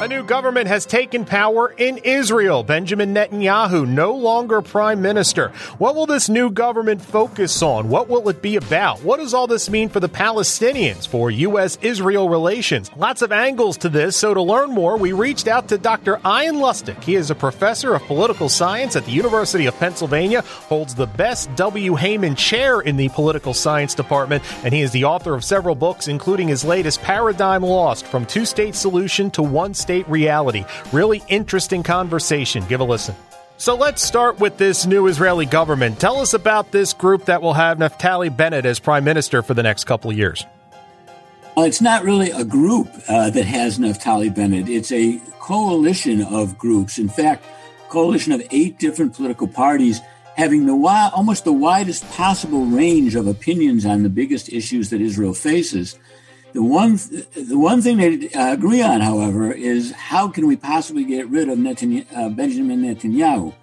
A new government has taken power in Israel. Benjamin Netanyahu, no longer prime minister. What will this new government focus on? What will it be about? What does all this mean for the Palestinians, for U.S. Israel relations? Lots of angles to this, so to learn more, we reached out to Dr. Ian Lustick. He is a professor of political science at the University of Pennsylvania, holds the Bess W. Heyman Chair in the political science department, and he is the author of several books, including his latest Paradigm Lost From Two State Solution to One State state reality. Really interesting conversation. Give a listen. So let's start with this new Israeli government. Tell us about this group that will have Naftali Bennett as prime minister for the next couple of years. Well, it's not really a group uh, that has Naftali Bennett. It's a coalition of groups. In fact, coalition of eight different political parties having the almost the widest possible range of opinions on the biggest issues that Israel faces. The one, the one thing they uh, agree on, however, is how can we possibly get rid of uh, Benjamin Netanyahu?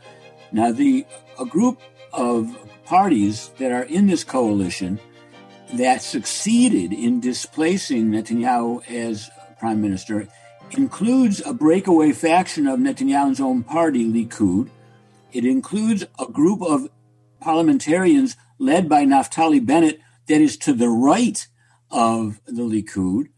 Now, the a group of parties that are in this coalition that succeeded in displacing Netanyahu as prime minister includes a breakaway faction of Netanyahu's own party, Likud. It includes a group of parliamentarians led by Naftali Bennett that is to the right of the Likud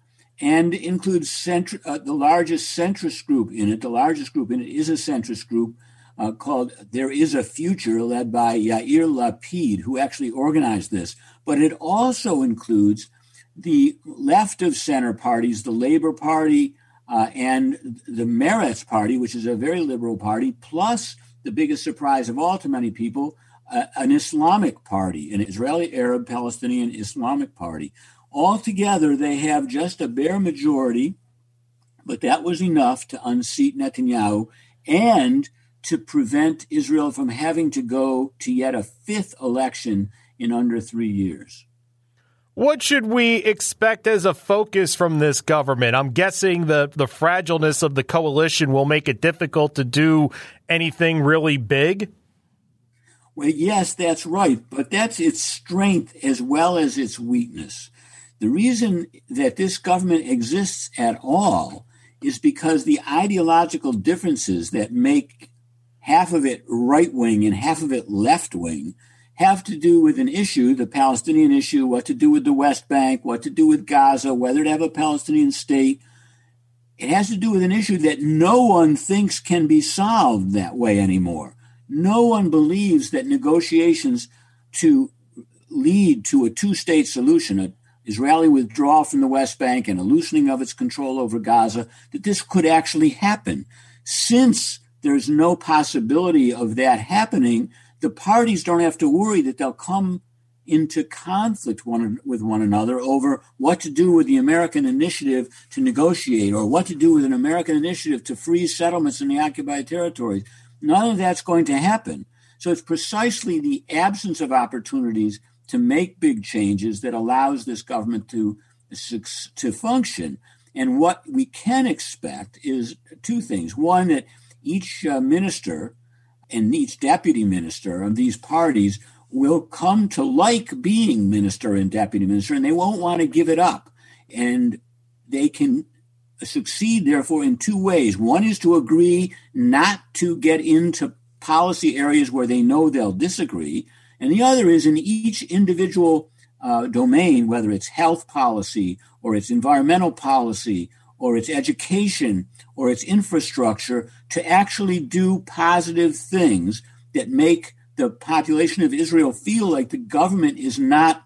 and includes centri- uh, the largest centrist group in it. The largest group in it is a centrist group uh, called There Is a Future, led by Yair Lapid, who actually organized this. But it also includes the left of center parties, the Labor Party uh, and the Meretz Party, which is a very liberal party, plus the biggest surprise of all to many people, uh, an Islamic party, an Israeli Arab Palestinian Islamic party. Altogether, they have just a bare majority, but that was enough to unseat Netanyahu and to prevent Israel from having to go to yet a fifth election in under three years. What should we expect as a focus from this government? I'm guessing the, the fragileness of the coalition will make it difficult to do anything really big. Well, yes, that's right, but that's its strength as well as its weakness. The reason that this government exists at all is because the ideological differences that make half of it right wing and half of it left wing have to do with an issue, the Palestinian issue, what to do with the West Bank, what to do with Gaza, whether to have a Palestinian state. It has to do with an issue that no one thinks can be solved that way anymore. No one believes that negotiations to lead to a two state solution, a Israeli withdrawal from the West Bank and a loosening of its control over Gaza, that this could actually happen. Since there's no possibility of that happening, the parties don't have to worry that they'll come into conflict one, with one another over what to do with the American initiative to negotiate or what to do with an American initiative to freeze settlements in the occupied territories. None of that's going to happen. So it's precisely the absence of opportunities to make big changes that allows this government to to function. And what we can expect is two things: one, that each uh, minister and each deputy minister of these parties will come to like being minister and deputy minister, and they won't want to give it up. And they can succeed, therefore, in two ways. One is to agree not to get into policy areas where they know they'll disagree, and the other is in each individual uh, domain, whether it's health policy or it's environmental policy or it's education or it's infrastructure, to actually do positive things that make the population of Israel feel like the government is not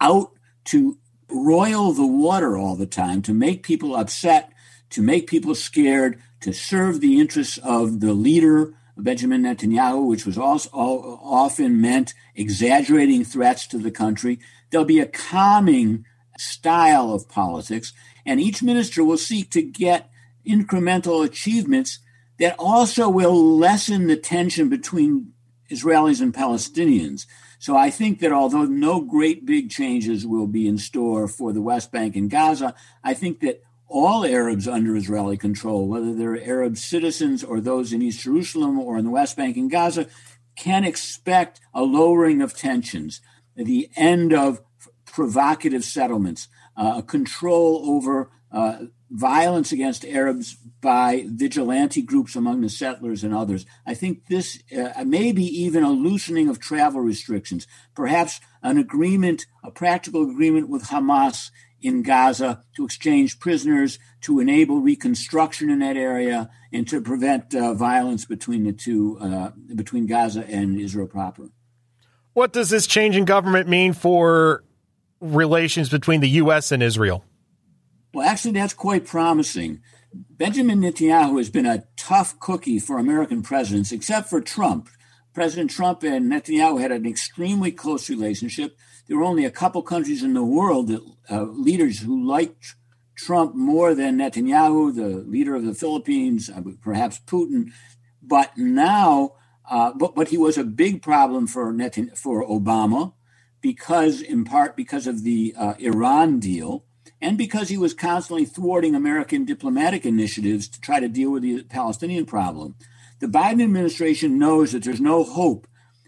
out to roil the water all the time, to make people upset, to make people scared, to serve the interests of the leader Benjamin Netanyahu, which was also often meant exaggerating threats to the country. There'll be a calming style of politics, and each minister will seek to get incremental achievements that also will lessen the tension between Israelis and Palestinians. So I think that although no great big changes will be in store for the West Bank and Gaza, I think that all Arabs under Israeli control, whether they're Arab citizens or those in East Jerusalem or in the West Bank and Gaza, can expect a lowering of tensions, the end of provocative settlements, uh, control over uh, violence against Arabs by vigilante groups among the settlers and others. I think this uh, maybe even a loosening of travel restrictions, perhaps an agreement, a practical agreement with Hamas in Gaza to exchange prisoners, to enable reconstruction in that area, and to prevent uh, violence between the two, uh, between Gaza and Israel proper. What does this change in government mean for relations between the U.S. and Israel? Well, actually, that's quite promising. Benjamin Netanyahu has been a tough cookie for American presidents, except for Trump. President Trump and Netanyahu had an extremely close relationship. There were only a couple countries in the world that uh, leaders who liked Trump more than Netanyahu, the leader of the Philippines, uh, perhaps Putin. But now, uh, but but he was a big problem for Netan- for Obama because, in part, because of the uh, Iran deal, and because he was constantly thwarting American diplomatic initiatives to try to deal with the Palestinian problem. The Biden administration knows that there's no hope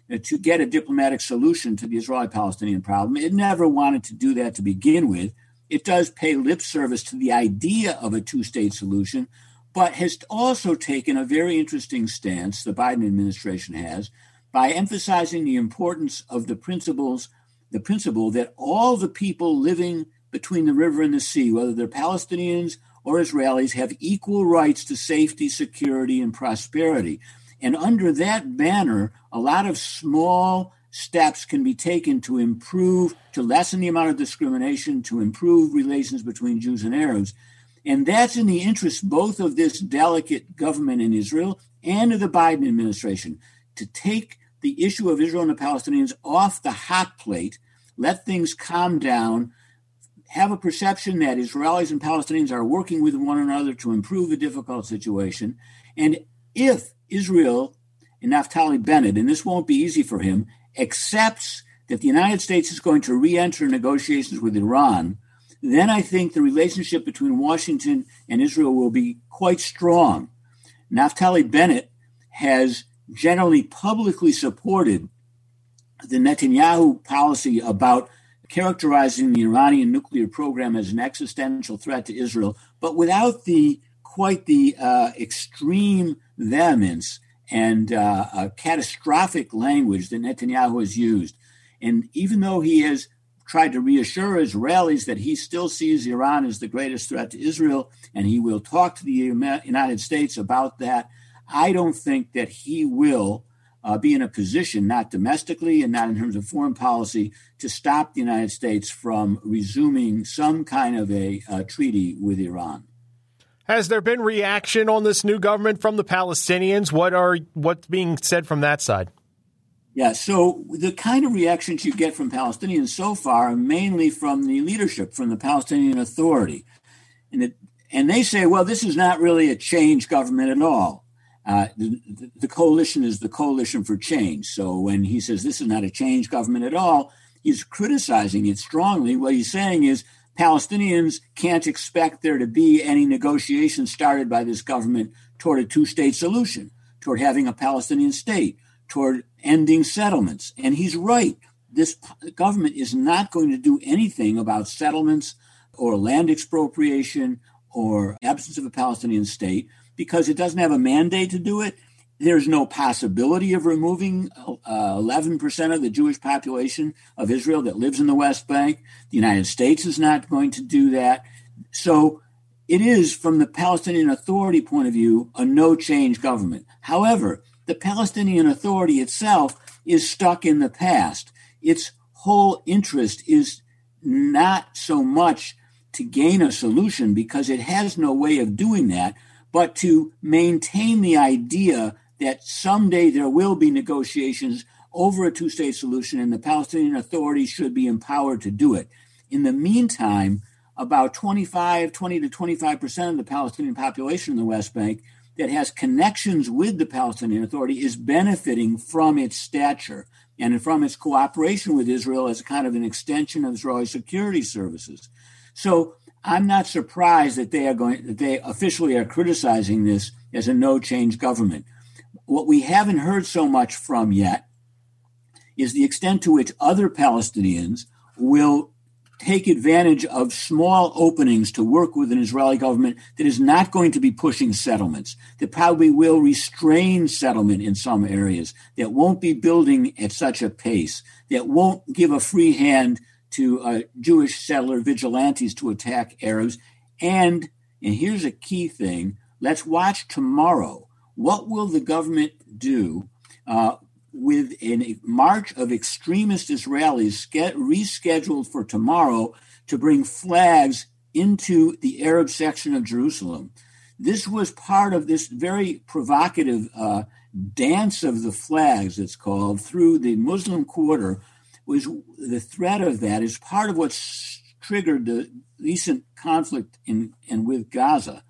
to get a diplomatic solution to the Israeli Palestinian problem. It never wanted to do that to begin with. It does pay lip service to the idea of a two state solution, but has also taken a very interesting stance, the Biden administration has, by emphasizing the importance of the principles the principle that all the people living between the river and the sea, whether they're Palestinians or Israelis, have equal rights to safety, security, and prosperity. And under that banner, a lot of small steps can be taken to improve, to lessen the amount of discrimination, to improve relations between Jews and Arabs. And that's in the interest both of this delicate government in Israel and of the Biden administration to take the issue of Israel and the Palestinians off the hot plate, let things calm down, have a perception that Israelis and Palestinians are working with one another to improve a difficult situation. And if Israel and Naftali Bennett, and this won't be easy for him, accepts that the United States is going to re enter negotiations with Iran, then I think the relationship between Washington and Israel will be quite strong. Naftali Bennett has generally publicly supported the Netanyahu policy about characterizing the Iranian nuclear program as an existential threat to Israel, but without the quite the uh, extreme vehemence and uh, catastrophic language that Netanyahu has used. And even though he has tried to reassure Israelis that he still sees Iran as the greatest threat to Israel, and he will talk to the United States about that, I don't think that he will uh, be in a position, not domestically and not in terms of foreign policy, to stop the United States from resuming some kind of a uh, treaty with Iran. Has there been reaction on this new government from the Palestinians? What are what's being said from that side? Yeah, so the kind of reactions you get from Palestinians so far are mainly from the leadership, from the Palestinian Authority, and it, and they say, well, this is not really a change government at all. Uh, the, the, coalition is the coalition for change. So when he says this is not a change government at all, he's criticizing it strongly. What he's saying is Palestinians can't expect there to be any negotiations started by this government toward a two state solution, toward having a Palestinian state, toward ending settlements. And he's right. This government is not going to do anything about settlements or land expropriation or absence of a Palestinian state because it doesn't have a mandate to do it. There's no possibility of removing uh, 11% of the Jewish population of Israel that lives in the West Bank. The United States is not going to do that. So it is, from the Palestinian Authority point of view, a no change government. However, the Palestinian Authority itself is stuck in the past. Its whole interest is not so much to gain a solution because it has no way of doing that but to maintain the idea that someday there will be negotiations over a two state solution and the Palestinian Authority should be empowered to do it. In the meantime, about 25, 20 to 25% of the Palestinian population in the West Bank that has connections with the Palestinian Authority is benefiting from its stature and from its cooperation with Israel as kind of an extension of Israeli security services. So I'm not surprised that they are going that they officially are criticizing this as a no change government. What we haven't heard so much from yet is the extent to which other Palestinians will take advantage of small openings to work with an Israeli government that is not going to be pushing settlements, that probably will restrain settlement in some areas, that won't be building at such a pace, that won't give a free hand to uh, Jewish settler vigilantes to attack Arabs. And, and here's a key thing let's watch tomorrow. What will the government do uh, with a march of extremist Israelis rescheduled for tomorrow to bring flags into the Arab section of Jerusalem. This was part of this very provocative uh, dance of the flags, it's called, through the Muslim quarter. Was the threat of that is part of what triggered the recent conflict in and with Gaza.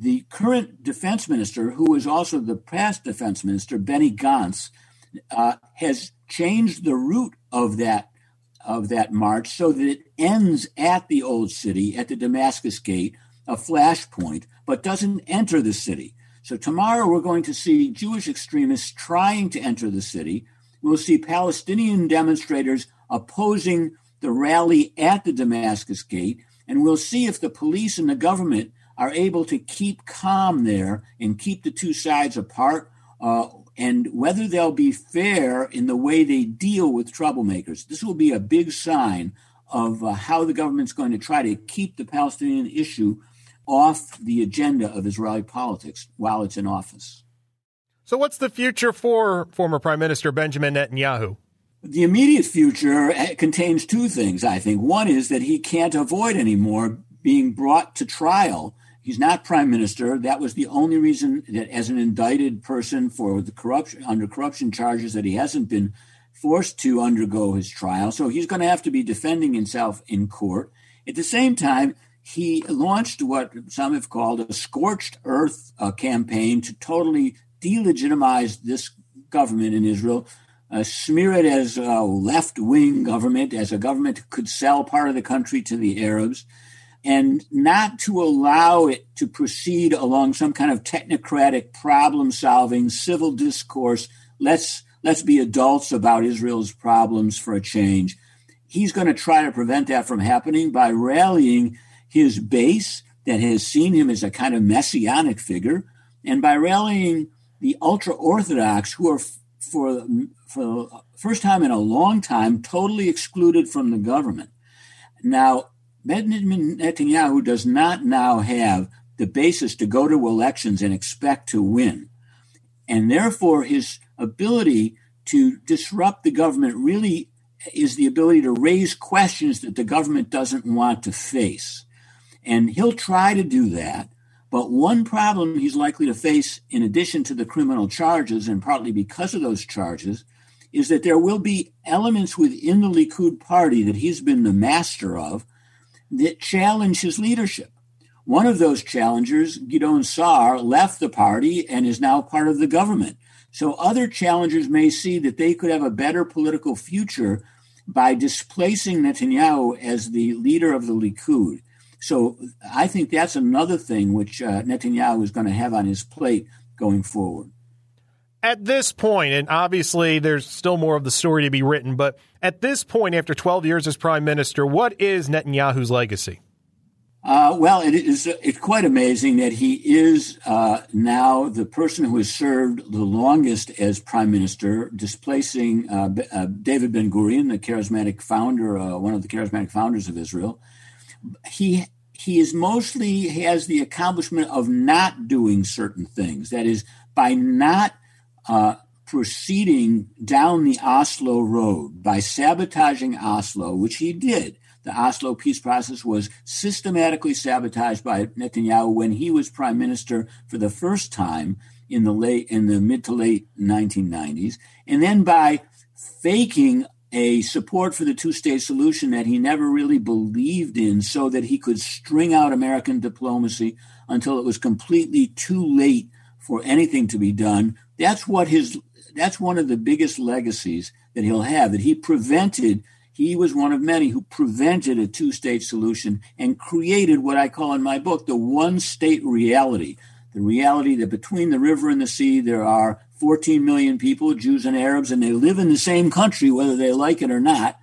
The current defense minister, who was also the past defense minister, Benny Gantz, uh, has changed the route of that of that march so that it ends at the old city at the Damascus Gate, a flashpoint, but doesn't enter the city. So tomorrow we're going to see Jewish extremists trying to enter the city. We'll see Palestinian demonstrators opposing the rally at the Damascus Gate, and we'll see if the police and the government are able to keep calm there and keep the two sides apart, uh, and whether they'll be fair in the way they deal with troublemakers. This will be a big sign of uh, how the government's going to try to keep the Palestinian issue off the agenda of Israeli politics while it's in office. So, what's the future for former Prime Minister Benjamin Netanyahu? The immediate future uh, contains two things, I think. One is that he can't avoid anymore being brought to trial He's not prime minister. That was the only reason that, as an indicted person for the corruption under corruption charges, that he hasn't been forced to undergo his trial. So he's going to have to be defending himself in court. At the same time, he launched what some have called a scorched earth uh, campaign to totally delegitimize this government in Israel, uh, smear it as a left wing government, as a government that could sell part of the country to the Arabs and not to allow it to proceed along some kind of technocratic problem solving civil discourse. Let's let's be adults about israel's problems for a change. He's going to try to prevent that from happening by rallying his base that has seen him as a kind of messianic figure and by rallying the ultra orthodox who are for for the first time in a long time totally excluded from the government. Now Benjamin Netanyahu does not now have the basis to go to elections and expect to win. And therefore, his ability to disrupt the government really is the ability to raise questions that the government doesn't want to face. And he'll try to do that. But one problem he's likely to face, in addition to the criminal charges, and partly because of those charges, is that there will be elements within the Likud party that he's been the master of that challenge his leadership. One of those challengers, Gideon Sa'ar, left the party and is now part of the government. So other challengers may see that they could have a better political future by displacing Netanyahu as the leader of the Likud. So I think that's another thing which uh, Netanyahu is going to have on his plate going forward at this point, and obviously there's still more of the story to be written, but at this point, after 12 years as prime minister, what is Netanyahu's legacy? Uh, well, it is it's quite amazing that he is uh, now the person who has served the longest as prime minister, displacing uh, uh David Ben Gurion, the charismatic founder, uh, one of the charismatic founders of Israel. He he is mostly he has the accomplishment of not doing certain things. That is, by not uh, proceeding down the Oslo road by sabotaging Oslo, which he did. The Oslo peace process was systematically sabotaged by Netanyahu when he was prime minister for the first time in the late in the mid to late 1990s, and then by faking a support for the two-state solution that he never really believed in so that he could string out American diplomacy until it was completely too late for anything to be done that's what his that's one of the biggest legacies that he'll have that he prevented he was one of many who prevented a two-state solution and created what I call in my book the one state reality the reality that between the river and the sea there are 14 million people, Jews and Arabs, and they live in the same country, whether they like it or not.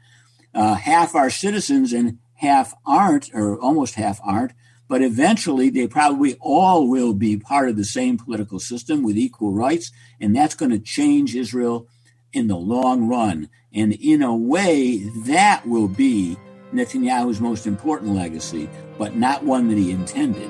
Uh, half are citizens and half aren't, or almost half aren't. But eventually, they probably all will be part of the same political system with equal rights, and that's going to change Israel in the long run. And in a way, that will be Netanyahu's most important legacy, but not one that he intended.